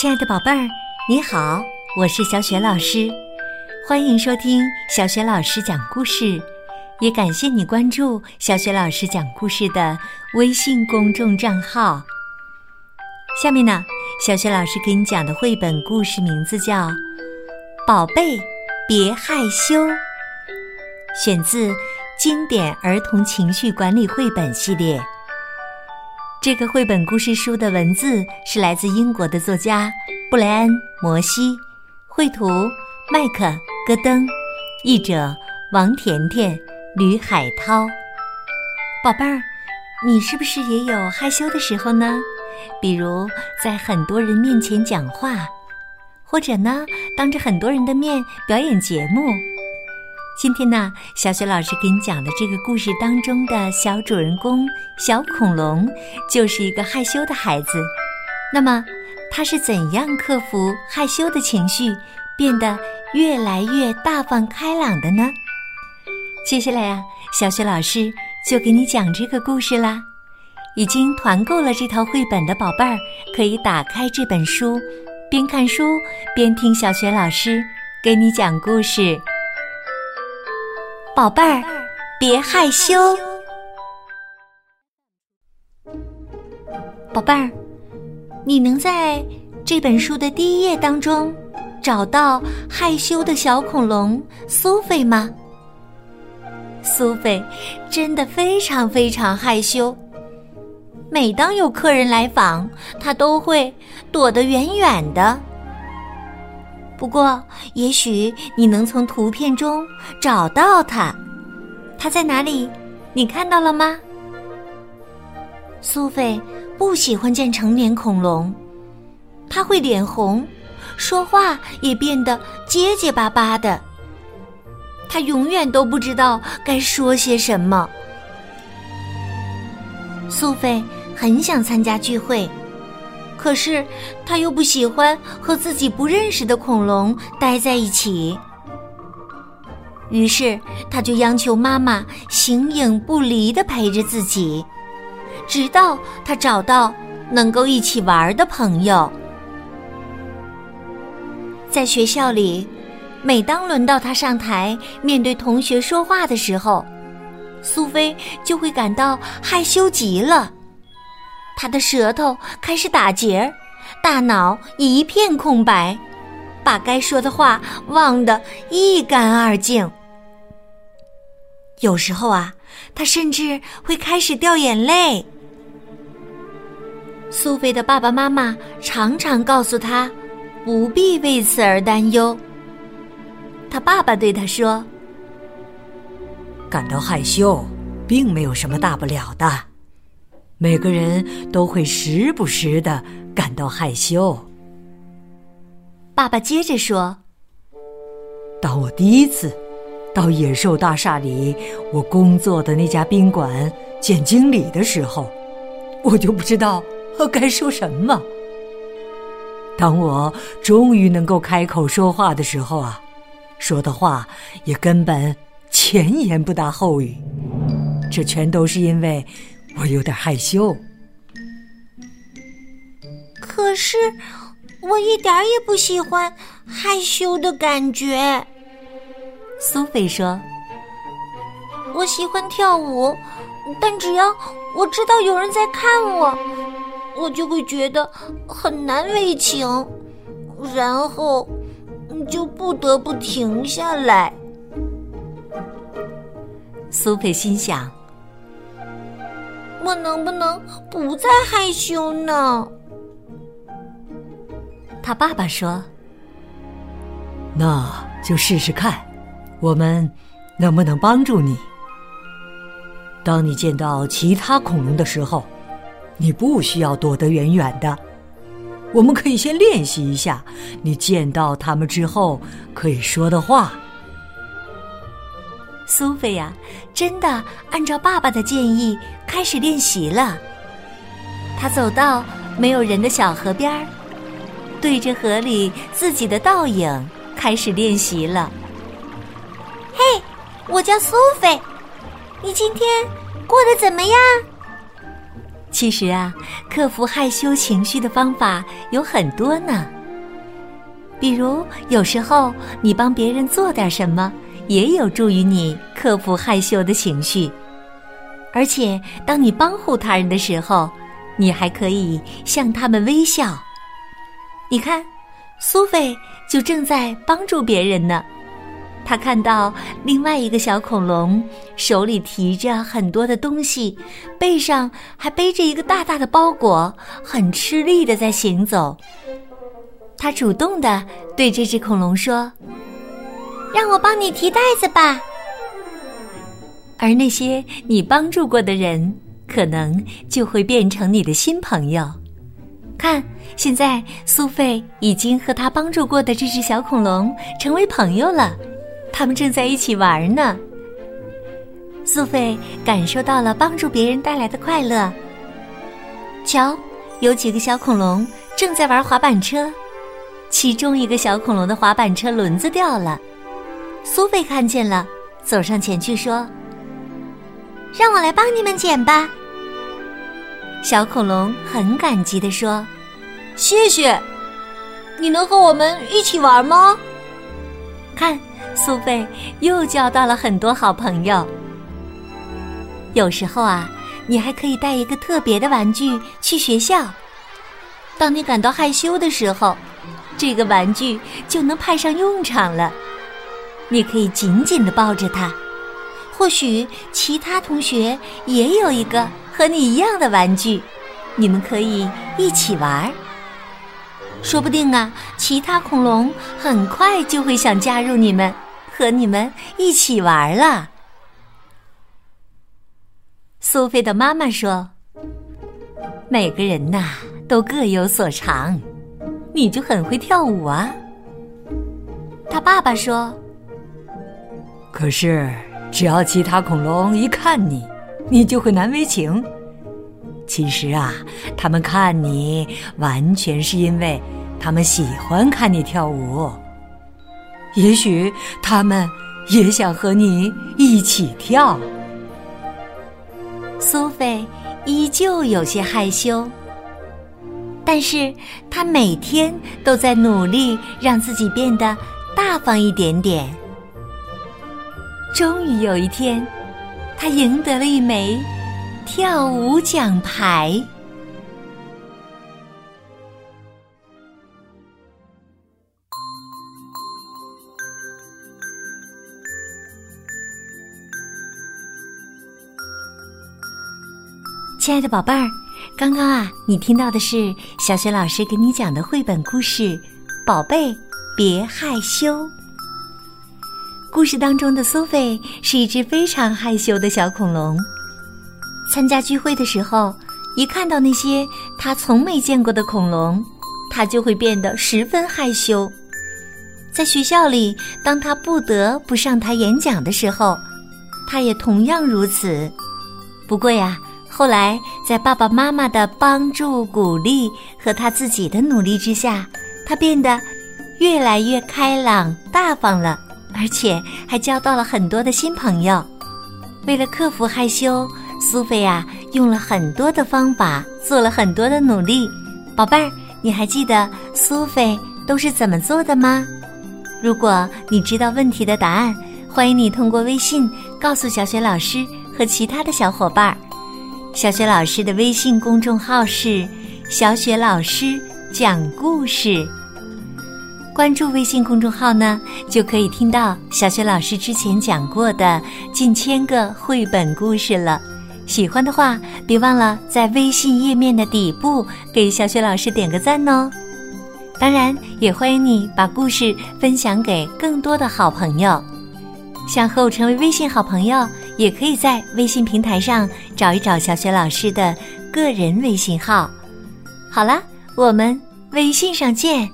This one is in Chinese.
亲爱的宝贝儿，你好，我是小雪老师，欢迎收听小雪老师讲故事，也感谢你关注小雪老师讲故事的微信公众账号。下面呢，小雪老师给你讲的绘本故事名字叫《宝贝别害羞》，选自经典儿童情绪管理绘本系列。这个绘本故事书的文字是来自英国的作家布莱恩·摩西，绘图麦克·戈登，译者王甜甜、吕海涛。宝贝儿，你是不是也有害羞的时候呢？比如在很多人面前讲话，或者呢，当着很多人的面表演节目。今天呢，小雪老师给你讲的这个故事当中的小主人公小恐龙，就是一个害羞的孩子。那么，他是怎样克服害羞的情绪，变得越来越大方开朗的呢？接下来呀，小雪老师就给你讲这个故事啦。已经团购了这套绘本的宝贝儿，可以打开这本书，边看书边听小雪老师给你讲故事。宝贝儿，别害羞。宝贝儿，你能在这本书的第一页当中找到害羞的小恐龙苏菲吗？苏菲真的非常非常害羞。每当有客人来访，她都会躲得远远的。不过，也许你能从图片中找到它。它在哪里？你看到了吗？苏菲不喜欢见成年恐龙，她会脸红，说话也变得结结巴巴的。他永远都不知道该说些什么。苏菲很想参加聚会。可是，他又不喜欢和自己不认识的恐龙待在一起。于是，他就央求妈妈形影不离的陪着自己，直到他找到能够一起玩的朋友。在学校里，每当轮到他上台面对同学说话的时候，苏菲就会感到害羞极了。他的舌头开始打结儿，大脑一片空白，把该说的话忘得一干二净。有时候啊，他甚至会开始掉眼泪。苏菲的爸爸妈妈常常告诉他，不必为此而担忧。他爸爸对他说：“感到害羞，并没有什么大不了的。”每个人都会时不时的感到害羞。爸爸接着说：“当我第一次到野兽大厦里我工作的那家宾馆见经理的时候，我就不知道该说什么。当我终于能够开口说话的时候啊，说的话也根本前言不搭后语。这全都是因为……”我有点害羞，可是我一点也不喜欢害羞的感觉。苏菲说：“我喜欢跳舞，但只要我知道有人在看我，我就会觉得很难为情，然后就不得不停下来。”苏菲心想。我能不能不再害羞呢？他爸爸说：“那就试试看，我们能不能帮助你？当你见到其他恐龙的时候，你不需要躲得远远的。我们可以先练习一下，你见到他们之后可以说的话。”苏菲呀，真的按照爸爸的建议开始练习了。她走到没有人的小河边儿，对着河里自己的倒影开始练习了。嘿，我叫苏菲，你今天过得怎么样？其实啊，克服害羞情绪的方法有很多呢。比如，有时候你帮别人做点什么，也有助于你克服害羞的情绪。而且，当你帮护他人的时候，你还可以向他们微笑。你看，苏菲就正在帮助别人呢。他看到另外一个小恐龙手里提着很多的东西，背上还背着一个大大的包裹，很吃力的在行走。他主动的对这只恐龙说：“让我帮你提袋子吧。”而那些你帮助过的人，可能就会变成你的新朋友。看，现在苏菲已经和她帮助过的这只小恐龙成为朋友了。他们正在一起玩呢。苏菲感受到了帮助别人带来的快乐。瞧，有几个小恐龙正在玩滑板车，其中一个小恐龙的滑板车轮子掉了。苏菲看见了，走上前去说：“让我来帮你们捡吧。”小恐龙很感激地说：“谢谢，你能和我们一起玩吗？”看。苏菲又交到了很多好朋友。有时候啊，你还可以带一个特别的玩具去学校。当你感到害羞的时候，这个玩具就能派上用场了。你可以紧紧的抱着它。或许其他同学也有一个和你一样的玩具，你们可以一起玩。说不定啊，其他恐龙很快就会想加入你们，和你们一起玩了。苏菲的妈妈说：“每个人呐，都各有所长，你就很会跳舞啊。”他爸爸说：“可是，只要其他恐龙一看你，你就会难为情。”其实啊，他们看你完全是因为他们喜欢看你跳舞。也许他们也想和你一起跳。苏菲依旧有些害羞，但是她每天都在努力让自己变得大方一点点。终于有一天，他赢得了一枚。跳舞奖牌。亲爱的宝贝儿，刚刚啊，你听到的是小雪老师给你讲的绘本故事《宝贝别害羞》。故事当中的苏菲是一只非常害羞的小恐龙。参加聚会的时候，一看到那些他从没见过的恐龙，他就会变得十分害羞。在学校里，当他不得不上台演讲的时候，他也同样如此。不过呀，后来在爸爸妈妈的帮助、鼓励和他自己的努力之下，他变得越来越开朗、大方了，而且还交到了很多的新朋友。为了克服害羞。苏菲呀，用了很多的方法，做了很多的努力。宝贝儿，你还记得苏菲都是怎么做的吗？如果你知道问题的答案，欢迎你通过微信告诉小雪老师和其他的小伙伴儿。小雪老师的微信公众号是“小雪老师讲故事”。关注微信公众号呢，就可以听到小雪老师之前讲过的近千个绘本故事了。喜欢的话，别忘了在微信页面的底部给小雪老师点个赞哦。当然，也欢迎你把故事分享给更多的好朋友。想和我成为微信好朋友，也可以在微信平台上找一找小雪老师的个人微信号。好了，我们微信上见。